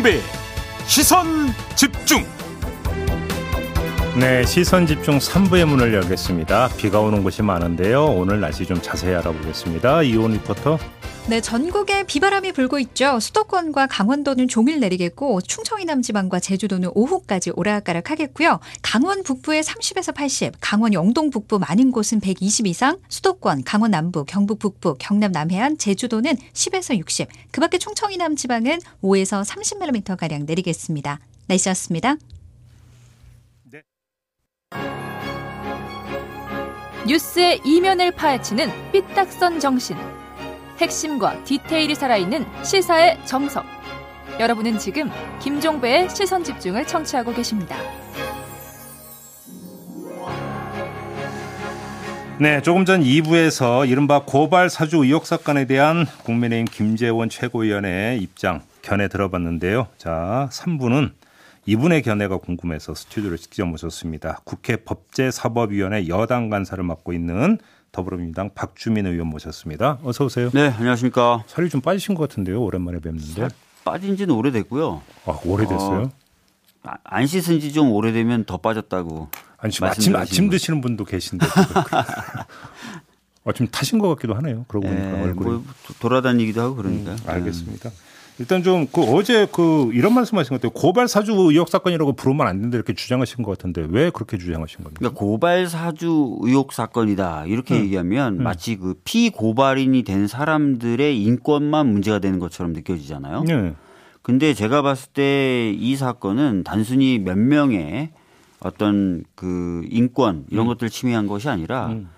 김종배 시선 집중 네, 시선 집중 3부의 문을 열겠습니다. 비가 오는 곳이 많은데요. 오늘 날씨 좀 자세히 알아보겠습니다. 이온 리포터. 네, 전국에 비바람이 불고 있죠. 수도권과 강원도는 종일 내리겠고 충청 이남 지방과 제주도는 오후까지 오락가락하겠고요. 강원 북부에 30에서 80, 강원 영동 북부 많은 곳은 120 이상, 수도권, 강원 남부, 경북 북부, 경남 남해안, 제주도는 10에서 60. 그밖에 충청 이남 지방은 5에서 30mm 가량 내리겠습니다. 날씨였습니다. 네. 뉴스의 이면을 파헤치는 삐딱선 정신. 핵심과 디테일이 살아있는 시사의 정석. 여러분은 지금 김종배의 시선 집중을 청취하고 계십니다. 네, 조금 전 2부에서 이른바 고발 사주 의혹 사건에 대한 국민의힘 김재원 최고위원의 입장 견해 들어봤는데요. 자, 3부는 이분의 견해가 궁금해서 스튜디오를 직접 모셨습니다. 국회 법제사법위원회 여당 간사를 맡고 있는 더불어민주당 박주민 의원 모셨습니다. 어서 오세요. 네, 안녕하십니까. 살이 좀 빠지신 것 같은데요. 오랜만에 뵙는데. 빠진 지는 오래됐고요. 아, 오래됐어요? 어, 안 씻은 지 좀 오래되면 더 빠졌다고. 아니, 지금 아침, 아침 드시는 분도 계신데. 아, 좀 타신 것 같기도 하네요. 그러고 보니까 네, 얼굴이. 뭐 돌아다니기도 하고 그러니까. 음, 알겠습니다. 일단 좀 그 어제 그 이런 말씀하신 것 같아요. 고발 사주 의혹 사건이라고 부르면 안 된다 이렇게 주장하신 것 같은데 왜 그렇게 주장하신 겁니까? 그러니까 고발 사주 의혹 사건이다 이렇게 음. 얘기하면 음. 마치 그 피고발인이 된 사람들의 인권만 문제가 되는 것처럼 느껴지잖아요. 네. 근데 제가 봤을 때 이 사건은 단순히 몇 명의 어떤 그 인권 이런 것들을 침해한 것이 아니라 음.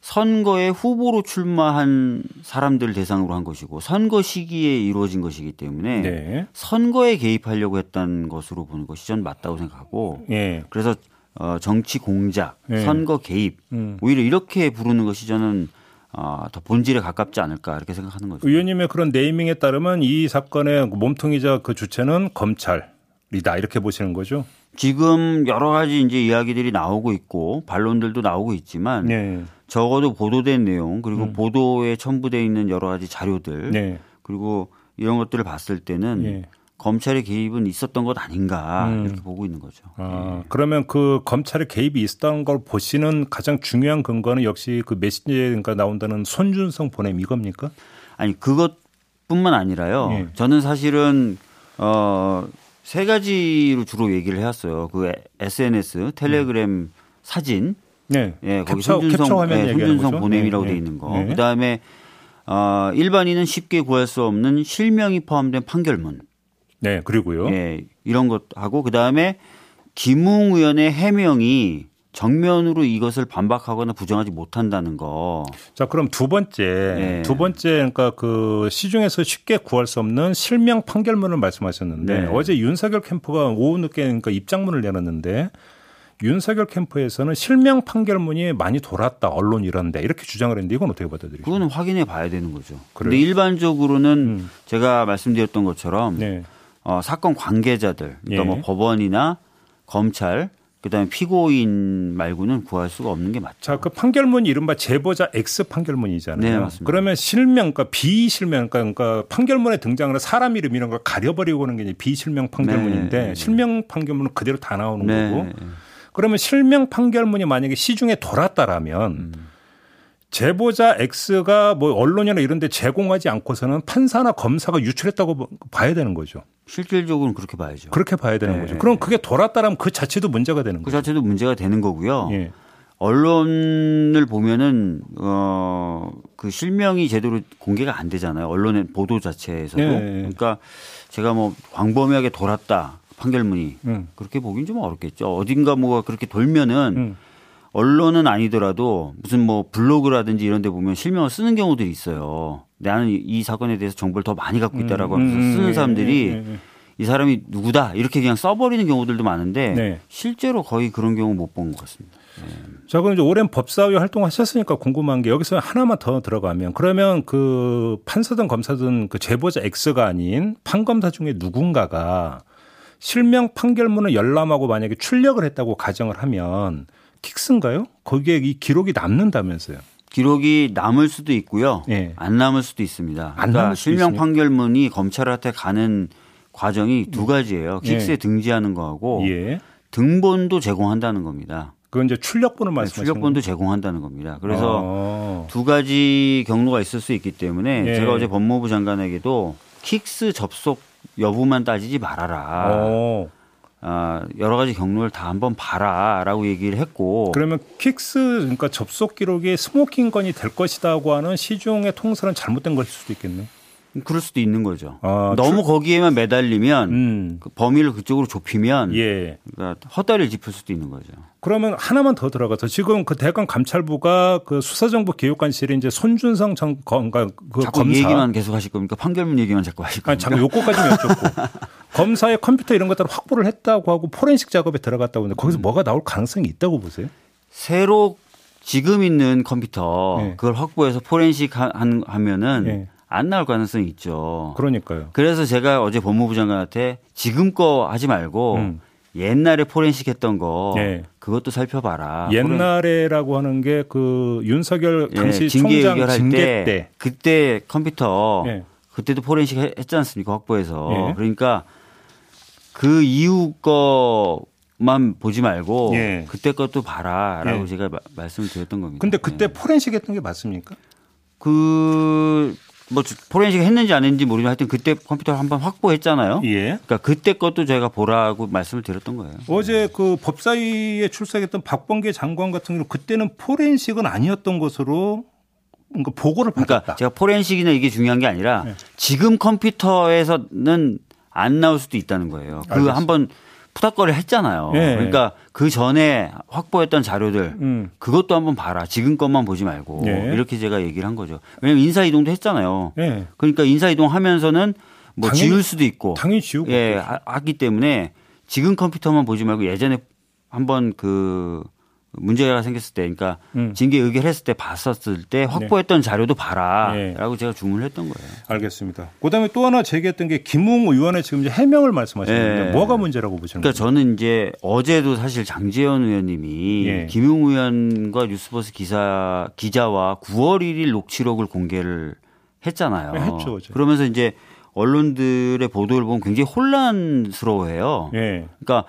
선거에 후보로 출마한 사람들 대상으로 한 것이고 선거 시기에 이루어진 것이기 때문에 네. 선거에 개입하려고 했던 것으로 보는 것이 전 맞다고 생각하고 예. 그래서 어, 정치 공작, 네. 선거 개입 음. 오히려 이렇게 부르는 것이 저는 어, 더 본질에 가깝지 않을까 이렇게 생각하는 거죠. 의원님의 그런 네이밍에 따르면 이 사건의 몸통이자 그 주체는 검찰 이다 이렇게 보시는 거죠? 지금 여러 가지 이제 이야기들이 나오고 있고 반론들도 나오고 있지만 네. 적어도 보도된 내용 그리고 음. 보도에 첨부돼 있는 여러 가지 자료들 네. 그리고 이런 것들을 봤을 때는 예. 검찰의 개입은 있었던 것 아닌가 음. 이렇게 보고 있는 거죠. 아, 그러면 그 검찰의 개입이 있었던 걸 보시는 가장 중요한 근거는 역시 그 메신저가 나온다는 손준성 보냄 이겁니까? 아니 그것뿐만 아니라요. 예. 저는 사실은 어 세 가지로 주로 얘기를 해왔어요. 그 SNS, 텔레그램 사진, 네. 예, 거기 캡처, 캡처 손준성, 화면 예, 손준성? 보냄이라고 네, 돼 네. 있는 거. 네. 그 다음에 어 일반인은 쉽게 구할 수 없는 실명이 포함된 판결문. 네, 그리고요. 예, 이런 것 하고 그 다음에 김웅 의원의 해명이 정면으로 이것을 반박하거나 부정하지 못한다는 거. 자, 그럼 두 번째, 네. 두 번째, 그러니까 그 시중에서 쉽게 구할 수 없는 실명 판결문을 말씀하셨는데 네. 어제 윤석열 캠프가 오후 늦게 그러니까 입장문을 내놨는데 윤석열 캠프에서는 실명 판결문이 많이 돌았다 언론 이런데 이렇게 주장을 했는데 이건 어떻게 받아들이세요? 그거는 확인해 봐야 되는 거죠. 근데 일반적으로는 음. 제가 말씀드렸던 것처럼 네. 어, 사건 관계자들, 그러니까 예. 뭐 법원이나 검찰, 그다음에 피고인 말고는 구할 수가 없는 게 맞죠. 자, 그 판결문이 이른바 제보자 X 판결문이잖아요. 네, 맞습니다. 그러면 실명, 그러니까 비실명, 그러니까 판결문에 등장하는 사람 이름 이런 걸 가려버리고 하는 게 이제 비실명 판결문인데 네. 실명 판결문은 그대로 다 나오는 네. 거고 그러면 실명 판결문이 만약에 시중에 돌았다라면 음. 제보자 X가 뭐 언론이나 이런 데 제공하지 않고서는 판사나 검사가 유출했다고 봐야 되는 거죠. 실질적으로는 그렇게 봐야죠. 그렇게 봐야 되는 네. 거죠. 그럼 그게 돌았다라면 그 자체도 문제가 되는 그 거죠. 자체도 문제가 되는 거고요. 예. 언론을 보면은 어그 실명이 제대로 공개가 안 되잖아요. 언론의 보도 자체에서도. 네. 그러니까 제가 뭐 광범위하게 돌았다 판결문이 음. 그렇게 보긴 좀 어렵겠죠. 어딘가 뭐가 그렇게 돌면은 음. 언론은 아니더라도 무슨 뭐 블로그라든지 이런 데 보면 실명을 쓰는 경우들이 있어요. 나는 이- 이 사건에 대해서 정보를 더 많이 갖고 있다라고 하면서 음, 쓰는 예, 사람들이 예, 예, 예. 이 사람이 누구다 이렇게 그냥 써버리는 경우들도 많은데 네. 실제로 거의 그런 경우 못 본 것 같습니다. 자, 그럼 이제 오랜 법사위 활동하셨으니까 궁금한 게 여기서 하나만 더 들어가면 그러면 그 판사든 검사든 그 제보자 X가 아닌 판검사 중에 누군가가 실명 판결문을 열람하고 만약에 출력을 했다고 가정을 하면 킥스인가요? 거기에 이 기록이 남는다면서요? 기록이 남을 수도 있고요. 예. 안 남을 수도 있습니다. 안 그러니까 실명? 판결문이 검찰한테 가는 과정이 두 가지예요. 킥스에 예. 등재하는 거하고 예. 등본도 제공한다는 겁니다. 그건 이제 출력본을 네, 말씀하시는 출력본도 제공한다는 겁니다. 그래서 어. 두 가지 경로가 있을 수 있기 때문에 예. 제가 어제 법무부 장관에게도 KICS 접속 여부만 따지지 말아라. 어. 아, 여러 가지 경로를 다 한번 봐라라고 얘기를 했고 그러면 KICS 그러니까 접속 기록이 smoking gun이 될 것이다고 하는 시중의 통설은 잘못된 것일 수도 있겠네. 그럴 수도 있는 거죠. 아, 너무 거기에만 매달리면 음. 그 범위를 그쪽으로 좁히면 예. 그러니까 헛다리를 짚을 수도 있는 거죠. 그러면 하나만 더 들어가서 지금 그 대검 감찰부가 그 수사정보 정책관실에 이제 손준성 전 건가 그 자꾸 검사 이 얘기만 계속 하실 겁니까? 판결문 얘기만 자꾸 하실 아니 겁니까? 잠깐 요거까지만 여쭙고 검사의 컴퓨터 이런 것들을 확보를 했다고 하고 포렌식 작업에 들어갔다고 하는데 거기서 음. 뭐가 나올 가능성이 있다고 보세요? 새로 지금 있는 컴퓨터 예. 그걸 확보해서 포렌식 하, 하면은 예. 안 나올 가능성이 있죠. 그러니까요. 그래서 제가 어제 법무부 장관한테 지금 거 하지 말고 음. 옛날에 포렌식 했던 거 예. 그것도 살펴봐라. 옛날에라고 하는 게 그 윤석열 당시 징계 총장 징계 때, 때. 그때 컴퓨터 예. 그때도 포렌식 했- 했지 않습니까? 확보해서. 예. 그러니까 그 이후 거 만 보지 말고 예. 그때 것도 봐라라고 예. 제가 마- 말씀을 드렸던 겁니다. 근데 그때 예. 포렌식 했던 게 맞습니까? 그, 뭐, 포렌식 했는지 안 했는지 모르지만 하여튼 그때 컴퓨터를 한번 확보했잖아요. 예. 그러니까 그때 것도 제가 보라고 말씀을 드렸던 거예요. 어제 그 법사위에 출석했던 박범계 장관 같은 경우 그때는 포렌식은 아니었던 것으로 그러니까 보고를 받았다. 그러니까 제가 포렌식이나 이게 중요한 게 아니라 네. 지금 컴퓨터에서는 안 나올 수도 있다는 거예요. 그. 한번 푸닥거리 했잖아요. 네. 그러니까 그 전에 확보했던 자료들 음. 그것도 한번 봐라. 지금 것만 보지 말고 네. 이렇게 제가 얘기를 한 거죠. 왜냐하면 인사 이동도 했잖아요. 예. 그러니까 인사 이동하면서는 뭐 당연히- 지울 수도 있고 당연히 지우고 예, 하기 때문에 지금 컴퓨터만 보지 말고 예전에 한번 그 문제가 생겼을 때, 그러니까 음. 징계 의결했을 때 봤었을 때 확보했던 자료도 봐라라고 네. 제가 주문을 했던 거예요. 알겠습니다. 그다음에 또 하나 제기했던 게 김웅 의원의 지금 이제 해명을 말씀하셨는데 예. 뭐가 문제라고 보시는 그러니까 거예요? 저는 이제 어제도 사실 장재현 의원님이 예. 김용 의원과 뉴스버스 기사 기자와 9월 1일 녹취록을 공개를 했잖아요. 네, 했죠, 어제. 그러면서 이제 언론들의 보도를 보면 굉장히 혼란스러워해요. 예. 그러니까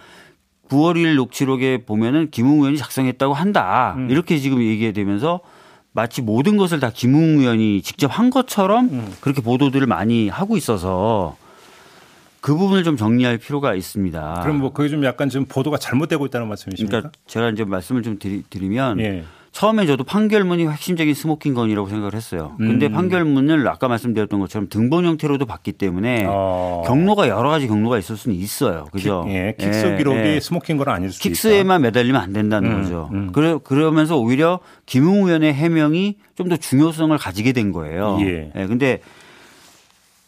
9월 1일 녹취록에 보면은 김웅 의원이 작성했다고 한다. 음. 이렇게 지금 얘기되면서 마치 모든 것을 다 김웅 의원이 직접 한 것처럼 음. 그렇게 보도들을 많이 하고 있어서 그 부분을 좀 정리할 필요가 있습니다. 그럼 뭐 그게 좀 약간 지금 보도가 잘못되고 있다는 말씀이십니까? 그러니까 제가 이제 말씀을 좀 드리, 면 예. 처음에 저도 판결문이 핵심적인 smoking gun이라고 생각을 했어요. 근데 음. 판결문을 아까 말씀드렸던 것처럼 등본 형태로도 봤기 때문에 어. 경로가 여러 가지 경로가 있을 수는 있어요. 그죠? 예. KICS 기록이 예. smoking 건 아닐 수도. 킥스에만 매달리면 안 된다는 음, 거죠. 음. 그래, 그러면서 오히려 김웅 의원의 해명이 좀 더 중요성을 가지게 된 거예요. 예. 근데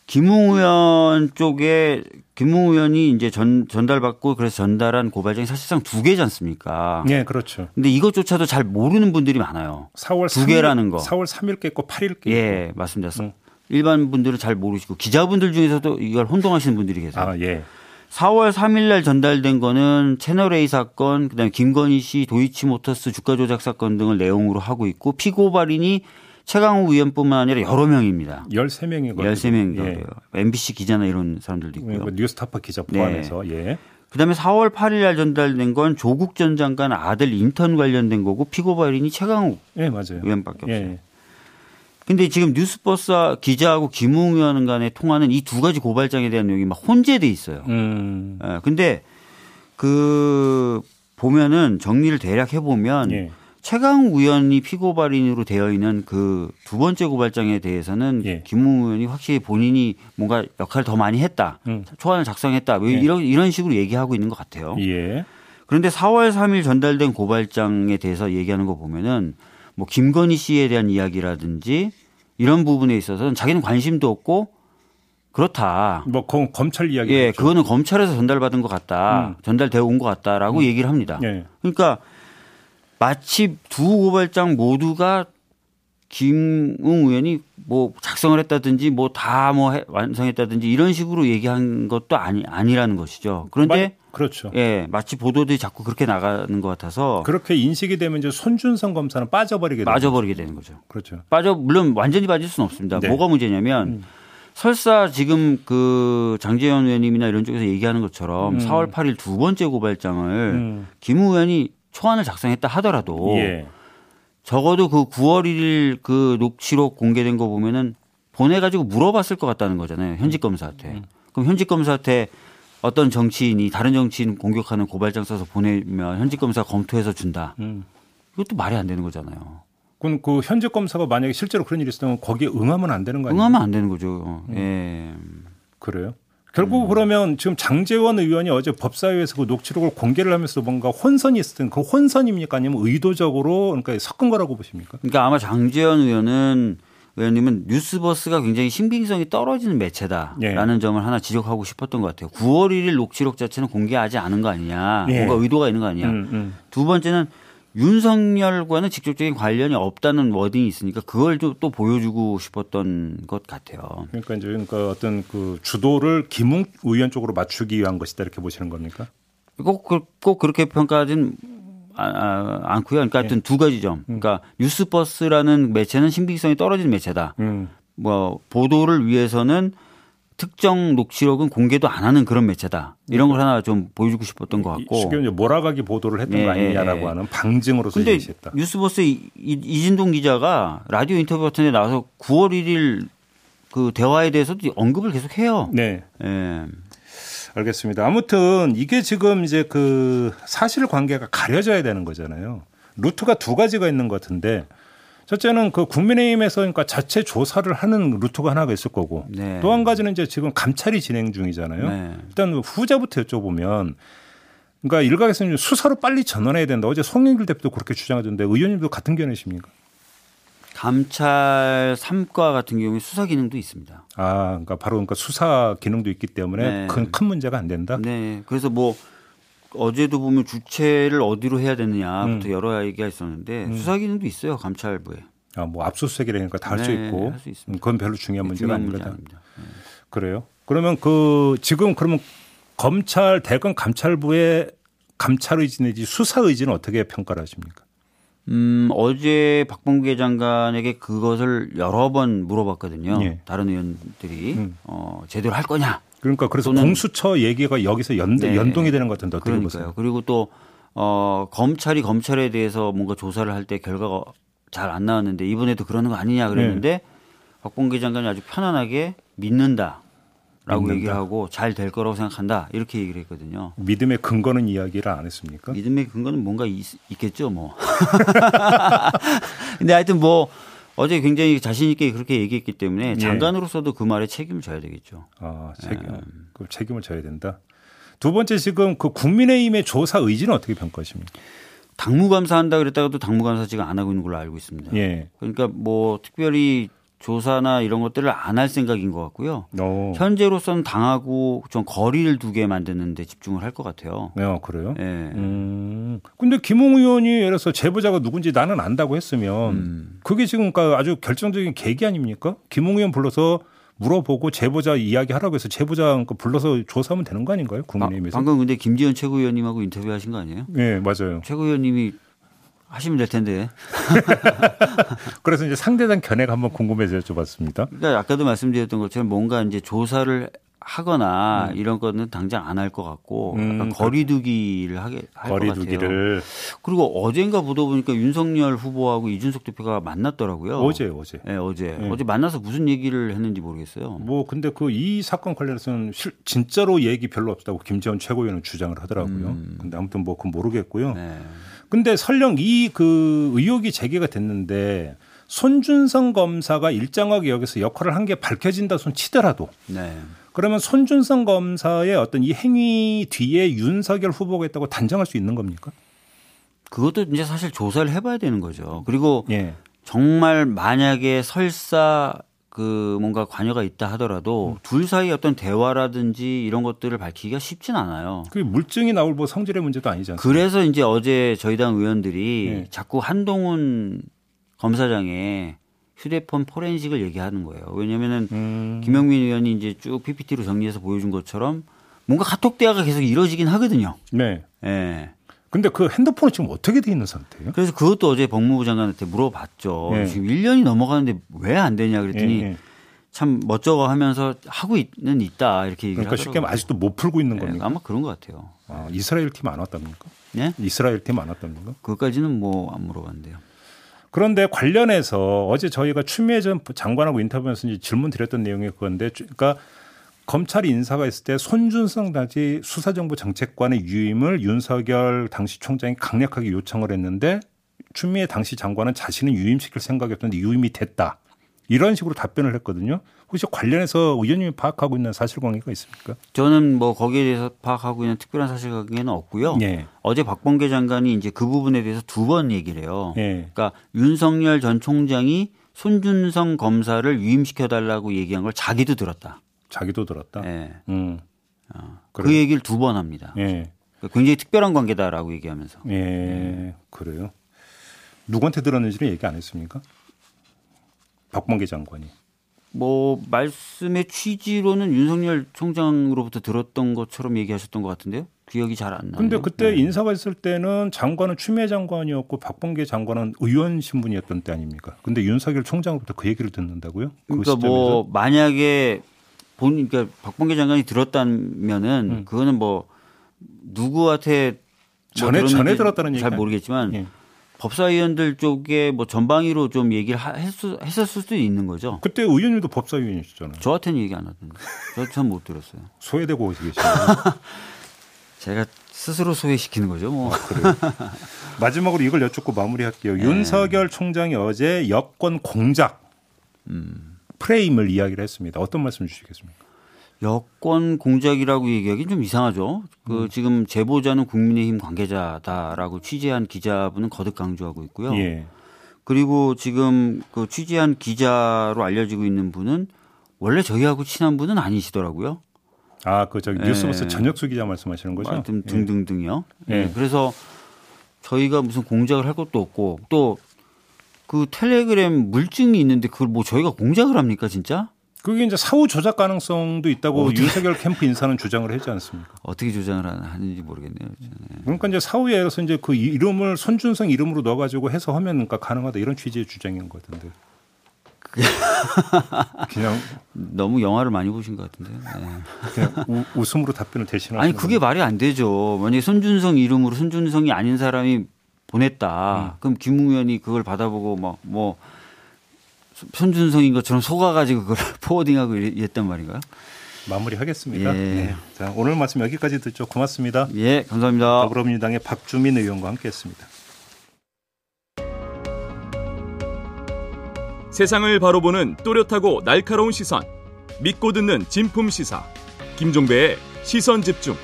김웅 의원 쪽에 김웅 의원이 이제 전, 전달받고 그래서 전달한 고발장이 사실상 두 개지 않습니까? 예, 그렇죠. 근데 이것조차도 잘 모르는 분들이 많아요. 4월 두 개라는 거. 4월 3일 게 있고 8일 게 있고. 예, 맞습니다. 음. 일반 분들은 잘 모르시고 기자분들 중에서도 이걸 혼동하시는 분들이 계세요. 아, 예. 4월 3일 날 전달된 거는 채널A 사건, 그다음에 김건희 씨 도이치모터스 주가 조작 사건 등을 내용으로 하고 있고 피고발인이 최강욱 의원뿐만 아니라 여러 명입니다. 13명이거든요. 13명이 예. 돼요. MBC 기자나 이런 사람들도 있고요. 뭐 뉴스타파 기자 네. 포함해서 예. 그다음에 4월 8일 날 전달된 건 조국 전 장관 아들 인턴 관련된 거고 피고발인이 최강욱 예, 맞아요. 의원밖에 없어요. 예. 근데 지금 뉴스버스 기자하고 김웅 의원 간의 통화는 이 두 가지 고발장에 대한 내용이 막 혼재돼 있어요. 음. 예, 근데 그 보면은 정리를 대략 해보면 예. 최강욱 의원이 피고발인으로 되어 있는 그 두 번째 고발장에 대해서는 예. 김웅 의원이 확실히 본인이 뭔가 역할을 더 많이 했다. 음. 초안을 작성했다. 뭐 예. 이런 이런 식으로 얘기하고 있는 것 같아요. 예. 그런데 4월 3일 전달된 고발장에 대해서 얘기하는 거 보면은 뭐 김건희 씨에 대한 이야기라든지 이런 부분에 있어서는 자기는 관심도 없고 그렇다. 뭐 검- 검찰 이야기. 예, 그거는 검찰에서 전달받은 것 같다. 음. 전달되어 온 것 같다라고 얘기를 합니다. 예. 그러니까 마치 두 고발장 모두가 김웅 의원이 뭐 작성을 했다든지 뭐다뭐 완성했다든지 이런 식으로 얘기한 것도 아니 아니라는 것이죠. 그런데 마- 그렇죠. 예, 마치 보도들이 자꾸 그렇게 나가는 것 같아서 그렇게 인식이 되면 이제 손준성 검사는 빠져버리게. 빠져버리게 되는 거죠. 그렇죠. 빠져 물론 완전히 빠질 수는 없습니다. 네. 뭐가 문제냐면 음. 설사 지금 그 장재현 의원님이나 이런 쪽에서 얘기하는 것처럼 음. 4월 8일 두 번째 고발장을 음. 김 의원이 초안을 작성했다 하더라도 예. 적어도 그 9월 1일 그 녹취록 공개된 거 보면은 보내가지고 물어봤을 것 같다는 거잖아요. 현직 검사한테. 음. 그럼 현직 검사한테 어떤 정치인이 다른 정치인 공격하는 고발장 써서 보내면 현직 검사 검토해서 준다. 음. 이것도 말이 안 되는 거잖아요. 그럼 그 현직 검사가 만약에 실제로 그런 일이 있으면 거기에 응하면 안 되는 거 아니에요? 응하면 안 되는 거죠. 예. 그래요? 결국 그러면 지금 장재원 의원이 어제 법사위에서 그 녹취록을 공개를 하면서 뭔가 혼선이 때는 그 혼선입니까 아니면 의도적으로 그러니까 섞은 거라고 보십니까? 그러니까 아마 장재현 의원은 의원님은 뉴스버스가 굉장히 신빙성이 떨어지는 매체다라는 예. 점을 하나 지적하고 싶었던 것 같아요. 9월 1일 녹취록 자체는 공개하지 않은 거 아니냐. 예. 뭔가 의도가 있는 거 아니냐. 음, 음. 두 번째는 윤석열과는 직접적인 관련이 없다는 워딩이 있으니까 그걸 좀 또 보여주고 싶었던 것 같아요. 그러니까 이제 그러니까 어떤 그 주도를 김웅 의원 쪽으로 맞추기 위한 것이다 이렇게 보시는 겁니까? 꼭, 그- 꼭 그렇게 평가하진 아, 아, 않고요. 그러니까 하여튼 두 가지 점. 그러니까 뉴스버스라는 매체는 신빙성이 떨어지는 매체다. 음. 뭐 보도를 위해서는 특정 녹취록은 공개도 안 하는 그런 매체다. 이런 걸 하나 좀 보여주고 싶었던 것 같고. 쉽게 이제 몰아가기 보도를 했던 예, 거 아니냐라고 예, 예. 하는 방증으로서 제시했다. 뉴스버스 이진동 기자가 라디오 인터뷰 같은 데 나와서 9월 1일 그 대화에 대해서도 언급을 계속 해요. 네. 예. 알겠습니다. 아무튼 이게 지금 이제 그 사실 관계가 가려져야 되는 거잖아요. 루트가 두 가지가 있는 것 같은데 첫째는 그 국민의힘에서 그러니까 자체 조사를 하는 루트가 하나가 있을 거고 네. 또한 가지는 이제 지금 감찰이 진행 중이잖아요. 네. 일단 후자부터 여쭤보면 그러니까 일각에서는 수사로 빨리 전환해야 된다. 어제 송영길 대표도 그렇게 주장하던데 의원님도 같은 견해십니까? 감찰 3과 같은 경우에 수사 기능도 있습니다. 아, 그러니까 바로 그러니까 수사 기능도 있기 때문에 네. 큰, 큰 문제가 안 된다. 네. 그래서 뭐 어제도 보면 주체를 어디로 해야 되느냐부터 음. 여러 얘기가 있었는데 수사 기능도 있어요. 감찰부에. 아, 뭐 압수수색이라니까 다 할수 네, 있고 할수 있습니다. 음, 그건 별로 중요한 문제가 중요한 문제 아닙니다. 아닙니다. 그래요? 그러면 그 지금 그러면 검찰 대검 감찰부의 감찰 의지 내지 수사 의지는 어떻게 평가를 하십니까? 음, 어제 박범계 장관에게 그것을 여러 번 물어봤거든요. 예. 다른 의원들이 음. 어, 제대로 할 거냐. 그러니까 그래서 공수처 얘기가 여기서 연, 네. 연동이 되는 것 같은데 어떻게. 보세요? 그리고 또 어, 검찰이 검찰에 대해서 뭔가 조사를 할 때 결과가 잘 안 나왔는데 이번에도 그러는 거 아니냐 그랬는데 네. 박범계 장관이 아주 편안하게 믿는다 라고 믿는다. 얘기를 하고 잘 될 거라고 생각한다 이렇게 얘기를 했거든요. 믿음의 근거는 이야기를 안 했습니까? 믿음의 근거는 뭔가 있, 겠죠 뭐. 근데 하여튼 뭐 어제 굉장히 자신 있게 그렇게 얘기했기 예. 때문에 장관으로서도 그 말에 책임을 져야 되겠죠. 아, 책임, 네. 그 책임을 져야 된다. 두 번째 지금 그 국민의힘의 조사 의지는 어떻게 평가하십니까? 당무감사 한다 그랬다가도 당무감사 지금 안 하고 있는 걸로 알고 있습니다. 예. 그러니까 뭐 특별히 조사나 이런 것들을 안 할 생각인 것 같고요. 어, 현재로서는 당하고 좀 거리를 두게 만드는 데 집중을 할 것 같아요. 네, 그래요? 예. 음. 근데 김웅 의원이 예를 들어서 제보자가 누군지 나는 안다고 했으면 음. 그게 지금 그러니까 아주 결정적인 계기 아닙니까? 김웅 의원 불러서 물어보고 제보자 이야기하라고 해서 제보자 그러니까 불러서 조사하면 되는 거 아닌가요? 아, 국민의힘에서? 방금 근데 김지현 최고위원님하고 인터뷰하신 거 아니에요? 네, 맞아요. 최고위원님이 하시면 될 텐데. 그래서 이제 상대당 견해가 한번 궁금해서 여쭤봤습니다. 그러니까 아까도 말씀드렸던 것처럼 뭔가 이제 조사를 하거나 이런 거는 당장 안 할 것 같고 음, 약간 거리두기를 하게 할것 같아요. 거리두기를 그리고 어젠가 보다 보니까 윤석열 후보하고 이준석 대표가 만났더라고요. 어제 어제. 네, 어제. 네. 어제 만나서 무슨 얘기를 했는지 모르겠어요. 뭐 근데 그 이 사건 관련해서는 실, 진짜로 얘기 별로 없다고 김재원 최고위원은 주장을 하더라고요. 근데 아무튼 뭐 그건 모르겠고요. 음. 네. 근데 설령 이 그 의혹이 제기가 됐는데 손준성 검사가 일정하게 여기서 역할을 한 게 밝혀진다 손 치더라도 네. 그러면 손준성 검사의 어떤 이 행위 뒤에 윤석열 후보가 있다고 단정할 수 있는 겁니까? 그것도 이제 사실 조사를 해봐야 되는 거죠. 그리고 예. 정말 만약에 설사 그 뭔가 관여가 있다 음. 하더라도 둘 사이 어떤 대화라든지 이런 것들을 밝히기가 쉽진 않아요. 그 물증이 나올 뭐 성질의 문제도 않습니까? 그래서 이제 어제 저희 당 의원들이 네. 자꾸 한동훈 검사장의 휴대폰 포렌식을 얘기하는 거예요. 왜냐면은 음. 김영민 의원이 이제 쭉 PPT로 정리해서 보여준 것처럼 뭔가 카톡 대화가 계속 이루어지긴 하거든요. 네. 예. 근데 그 핸드폰은 지금 어떻게 돼 있는 상태예요? 그래서 그것도 어제 법무부 장관한테 물어봤죠. 네. 지금 1년이 넘어가는데 왜 안 되냐 그랬더니 예, 예. 참 멋쩍어 하면서 하고 있는 있다 이렇게 얘기를 그러니까 쉽게 아직도 못 풀고 있는 네, 겁니까? 아마 그런 것 같아요. 아, 이스라엘 팀 안 왔답니까? 예? 이스라엘 팀 안 왔답니까? 그것까지는 뭐 안 물어봤는데요. 그런데 관련해서 어제 저희가 추미애 전 장관하고 이제 질문 드렸던 내용이 그건데, 그러니까 검찰 인사가 있을 때 손준성 당시 수사정보 정책관의 유임을 윤석열 당시 총장이 강력하게 요청을 했는데 추미애 당시 장관은 자신은 유임시킬 생각이었는데 유임이 됐다. 이런 식으로 답변을 했거든요. 혹시 관련해서 의원님이 파악하고 있는 사실관계가 있습니까? 저는 뭐 거기에 대해서 파악하고 있는 특별한 사실관계는 없고요. 예. 어제 박범계 장관이 이제 그 부분에 대해서 두 번 얘기를 해요. 예. 그러니까 윤석열 전 총장이 손준성 검사를 유임시켜 달라고 얘기한 걸 자기도 들었다. 자기도 들었다. 예. 음. 그 그래요? 얘기를 두 번 합니다. 예. 그러니까 굉장히 특별한 관계다라고 얘기하면서. 예. 그래요. 누구한테 들었는지는 얘기 안 했습니까? 박범계 장관이. 뭐 말씀의 취지로는 윤석열 총장으로부터 들었던 것처럼 얘기하셨던 것 같은데요. 기억이 잘 안 나요. 근데 그때 인사가 있을 때는 장관은 추미애 장관이었고 박범계 장관은 의원 신분이었던 때 아닙니까? 근데 윤석열 총장으로부터 그 얘기를 듣는다고요? 그 그러니까 시점에서? 뭐 만약에 본 그러니까 박범계 장관이 들었다면은 음. 그거는 뭐 누구한테 뭐 전에- 전에 들었다는 잘 얘기 모르겠지만 예. 법사위원들 쪽에 뭐 전방위로 좀 얘기를 하- 했, 했었을 수도 있는 거죠. 그때 의원님도 법사위원이시잖아요. 저한테는 얘기 안 하던데. 저전 못 들었어요. 소외되고 계시네요. 제가 스스로 소외시키는 거죠. 뭐. 그래요. 마지막으로 이걸 여쭙고 마무리할게요. 네. 윤석열 총장이 어제 여권 공작 음. 프레임을 이야기를 했습니다. 어떤 말씀 주시겠습니까? 여권 공작이라고 얘기하기 좀 이상하죠. 그 음. 지금 제보자는 국민의힘 관계자다라고 취재한 기자분은 거듭 강조하고 있고요. 예. 그리고 지금 그 취재한 기자로 알려지고 있는 분은 원래 저희하고 친한 분은 아니시더라고요. 아, 그 저기 예. 뉴스버스 전혁수 기자 말씀하시는 거죠? 하여튼 예. 등등등이요. 예. 네, 그래서 저희가 무슨 공작을 할 것도 없고 또 그 텔레그램 물증이 있는데 그걸 뭐 저희가 공작을 합니까 진짜? 그게 이제 사후 조작 가능성도 있다고 어떻게- 윤석열 캠프 인사는 주장을 하지 않습니까? 어떻게 조장을 하는지 모르겠네요. 그러니까 이제 사후에서 이제 그 이름을 손준성 이름으로 넣어가지고 해서 하면 그러니까 가능하다 이런 취지의 주장인 것 같은데. 그냥 너무 영화를 많이 보신 것 같은데. 네. 그냥 우, 웃음으로 답변을 대신하는. 아니 그게 말이 안 되죠. 만약 에 손준성 이름으로 손준성이 아닌 사람이 음. 보냈다. 그럼 김웅 의원이 그걸 받아보고 막뭐 손준성인 것처럼 속아가지고 그걸 포워딩하고 이랬- 이랬단 말인가요? 마무리하겠습니다. 예. 네. 자 오늘 말씀 여기까지 듣죠. 고맙습니다. 예, 감사합니다. 더불어민주당의 박주민 의원과 함께했습니다. 세상을 바로 보는 또렷하고 날카로운 시선. 믿고 듣는 진품 시사. 김종배의 시선 집중.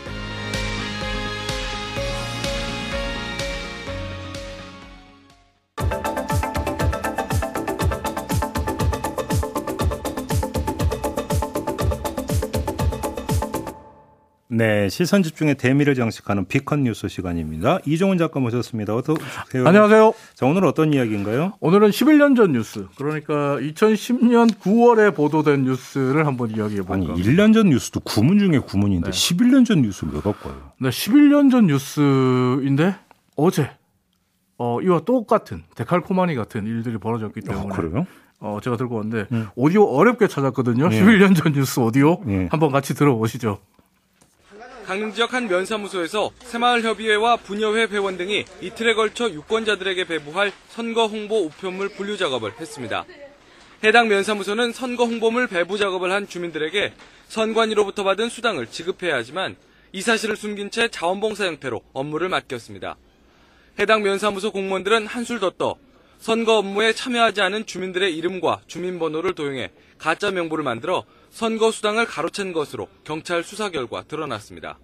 네, 시선 집중의 대미를 장식하는 B컷 뉴스 시간입니다. 이종훈 작가 모셨습니다. 어서 오세요. 안녕하세요. 자, 오늘 어떤 이야기인가요? 오늘은 11년 전 뉴스, 그러니까 2010년 9월에 보도된 뉴스를 한번 이야기해 아니, 볼까. 1년 전 뉴스도 구문 중에 구문인데 네. 11년 전 뉴스를 왜 갖고 와요? 네, 11년 전 뉴스인데 어제 어, 이와 똑같은 데칼코마니 같은 일들이 벌어졌기 아, 때문에 그래요? 어, 제가 들고 왔는데 음. 오디오 어렵게 찾았거든요. 예. 11년 전 뉴스 오디오 예. 한번 같이 들어보시죠. 강릉 지역 한 면사무소에서 새마을협의회와 분여회 회원 등이 이틀에 걸쳐 유권자들에게 배부할 선거 홍보 우편물 분류 작업을 했습니다. 해당 면사무소는 선거 홍보물 배부 작업을 한 주민들에게 선관위로부터 받은 수당을 지급해야 하지만 이 사실을 숨긴 채 자원봉사 형태로 업무를 맡겼습니다. 해당 면사무소 공무원들은 한술 더 떠 선거 업무에 참여하지 않은 주민들의 이름과 주민번호를 도용해 가짜 명부를 만들어 선거 수당을 가로챈 것으로 경찰 수사 결과 드러났습니다.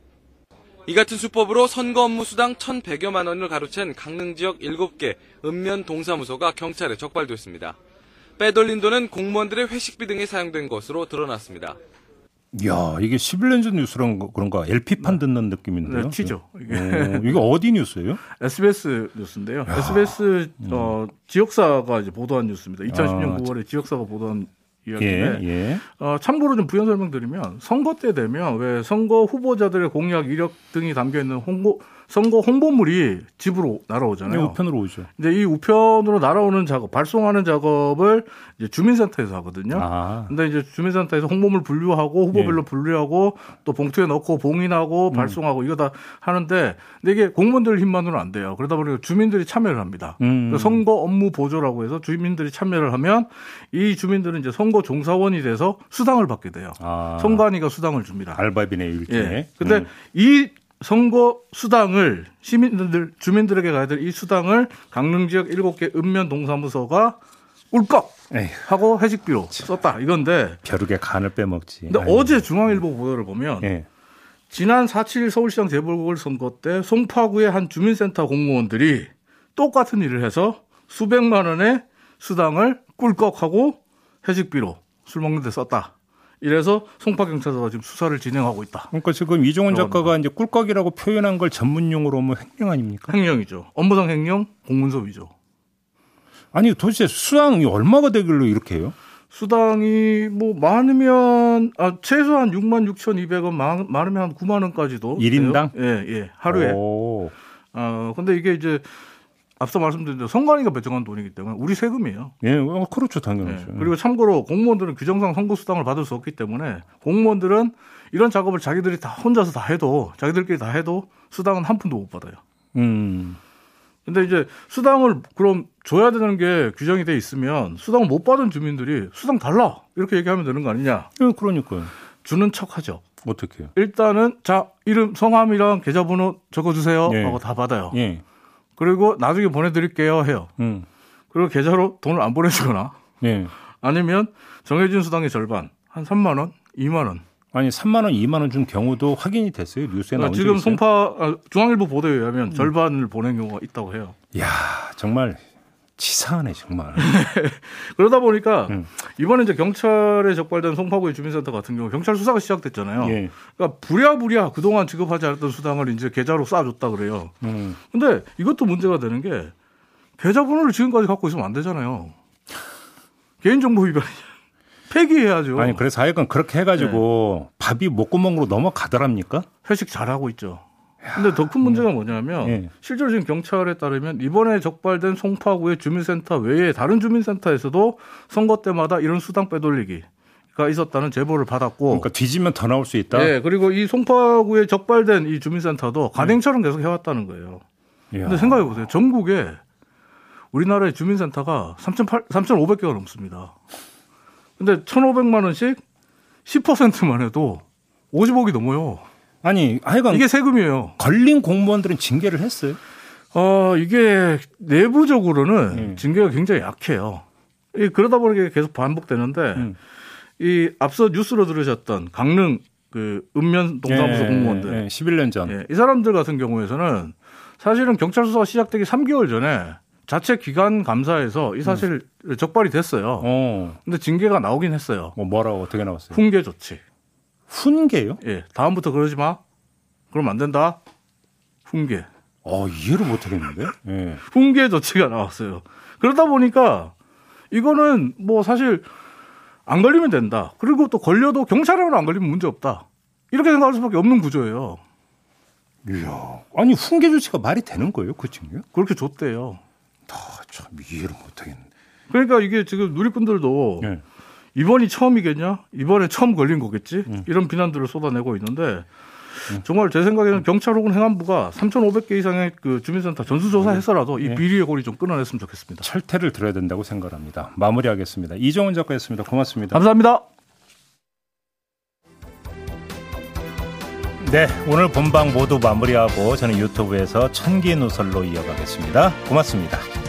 이 같은 수법으로 선거 업무 수당 1,100여만 원을 가로챈 강릉 지역 7개 읍면 동사무소가 경찰에 적발됐습니다. 빼돌린 돈은 공무원들의 회식비 등에 사용된 것으로 드러났습니다. 야 이게 11년 전 뉴스란 거- 그런가 LP판 듣는 느낌인데요. 네, 튀죠. 이게 어, 이게 어디 뉴스예요? SBS 뉴스인데요. SBS 어, 지역사가 이제 보도한 뉴스입니다. 2010년 음. 아, 9월에 지역사가 보도한 예, 이야기인데 예. 어, 참고로 좀 부연 설명드리면 선거 때 되면 왜 선거 후보자들의 공약 이력 등이 담겨 있는 홍보 선거 홍보물이 집으로 날아오잖아요. 네, 우편으로 오죠. 이제 이 우편으로 날아오는 작업, 발송하는 작업을 이제 주민센터에서 하거든요. 아. 근데 이제 주민센터에서 홍보물 분류하고 후보별로 예. 분류하고 또 봉투에 넣고 봉인하고 음. 발송하고 이거 다 하는데 근데 이게 공무원들 힘만으로는 안 돼요. 그러다 보니까 주민들이 참여를 합니다. 음. 선거 업무 보조라고 해서 주민들이 참여를 하면 이 주민들은 이제 선거 종사원이 돼서 수당을 받게 돼요. 아. 선관위가 수당을 줍니다. 알바비네 일종의. 예. 근데 음. 이 선거 수당을 시민들 주민들에게 가야 될 이 수당을 강릉 지역 7개 읍면 동사무소가 에휴, 하고 회식비로 썼다 이건데 벼룩의 간을 빼먹지. 근데 아유. 어제 중앙일보 보도를 보면 예. 지난 4.7 서울시장 재보궐선거 때 송파구의 한 주민센터 공무원들이 똑같은 일을 해서 수백만 원의 수당을 꿀꺽하고 회식비로 술 먹는 데 썼다. 이래서 송파 경찰서가 지금 수사를 진행하고 있다. 그러니까 지금 이종원 들어갑니다. 작가가 이제 꿀꺽이라고 표현한 걸 전문 용어로 하면 횡령 아닙니까? 횡령이죠. 업무상 횡령, 공문서비죠. 아니 도대체 수당이 얼마가 되길래 이렇게 해요? 수당이 뭐 많으면 아 최소한 6만 6,200원 많- 많으면 한 9만 원까지도 일인당? 돼요. 예, 예. 하루에. 오. 어 근데 이게 이제 앞서 말씀드린 대로 선관위가 배정한 돈이기 때문에 우리 세금이에요. 예, 어, 그렇죠, 예. 당연하죠. 그리고 참고로 공무원들은 규정상 선거 수당을 받을 수 없기 때문에 공무원들은 이런 작업을 자기들이 다 혼자서 다 해도 자기들끼리 다 해도 수당은 한 푼도 못 받아요. 음. 근데 이제 수당을 그럼 줘야 되는 게 규정이 돼 있으면 수당을 못 받은 주민들이 수당 달라 이렇게 얘기하면 되는 거 아니냐? 예, 그러니까요. 주는 척하죠. 어떻게요? 일단은 자 이름 성함이랑 계좌번호 적어주세요 예. 하고 다 받아요. 예. 그리고 나중에 보내드릴게요 해요. 음. 그리고 계좌로 돈을 안 보내주거나 예. 아니면 정해진 수당의 절반 한 3만 원, 2만 원. 아니 3만 원, 2만 원 준 경우도 확인이 됐어요. 뉴스에 나온 그러니까 적 지금? 송파 아, 중앙일보 보도에 의하면 절반을 보낸 경우가 있다고 해요. 야, 정말 치사하네 정말. 그러다 보니까 음. 이번에 이제 경찰에 적발된 송파구의 주민센터 같은 경우 경찰 수사가 시작됐잖아요. 예. 그러니까 부랴부랴 그동안 지급하지 않았던 수당을 이제 계좌로 쏴줬다 그래요. 음. 근데 이것도 문제가 되는 게 계좌번호를 지금까지 갖고 있으면 안 되잖아요. 개인정보 위반이냐. 폐기해야죠. 아니 그래서 하여간 그렇게 해가지고 밥이 목구멍으로 넘어가더랍니까? 회식 잘하고 있죠. 근데 더 큰 문제가 뭐냐면 예. 실제로 지금 경찰에 따르면 이번에 적발된 송파구의 주민센터 외에 다른 주민센터에서도 선거 때마다 이런 수당 빼돌리기 가 있었다는 제보를 받았고 그러니까 뒤지면 더 나올 수 있다. 예, 그리고 이 송파구에 적발된 이 주민센터도 가맹처럼 계속 해왔다는 거예요. 이야. 근데 생각해 보세요. 전국에 우리나라의 주민센터가 3,800, 3,500개가 넘습니다. 근데 1,500만 원씩 10%만 해도 50억이 넘어요. 아니 하여간 이게 세금이에요. 걸린 공무원들은 징계를 했어요. 어, 이게 내부적으로는 음. 징계가 굉장히 약해요. 이 그러다 보니까 계속 반복되는데 음. 이 앞서 뉴스로 들으셨던 강릉 그 읍면 동사무소 예, 공무원들 예, 11년 전. 예, 이 사람들 같은 경우에서는 사실은 경찰 수사가 시작되기 3개월 전에 자체 기관 감사에서 이 사실 적발이 됐어요. 어, 근데 징계가 나오긴 했어요. 뭐 뭐라고 어떻게 나왔어요? 훈계 조치. 훈계요? 예, 다음부터 그러지 마. 그럼 안 된다. 훈계. 어, 이해를 못 하겠는데. 예. 훈계 조치가 나왔어요. 그러다 보니까 이거는 뭐 사실 안 걸리면 된다. 그리고 또 걸려도 경찰에만 안 걸리면 문제 없다. 이렇게 생각할 수밖에 없는 구조예요. 이야. 아니 훈계 조치가 말이 되는 거예요, 그 친구? 그렇게 줬대요. 아, 참 이해를 못 하겠네. 그러니까 이게 지금 누리꾼들도 예. 이번이 처음이겠냐? 이번에 처음 걸린 거겠지? 음. 이런 비난들을 쏟아내고 있는데 정말 제 생각에는 경찰 혹은 행안부가 3,500개 이상의 그 주민센터 전수조사 해서라도 이 네. 비리의 고리 좀 끊어냈으면 좋겠습니다. 철퇴를 들어야 된다고 생각합니다. 마무리하겠습니다. 이정훈 작가였습니다. 고맙습니다. 감사합니다. 네, 오늘 본방 모두 마무리하고 저는 유튜브에서 천기 누설로 이어가겠습니다. 고맙습니다.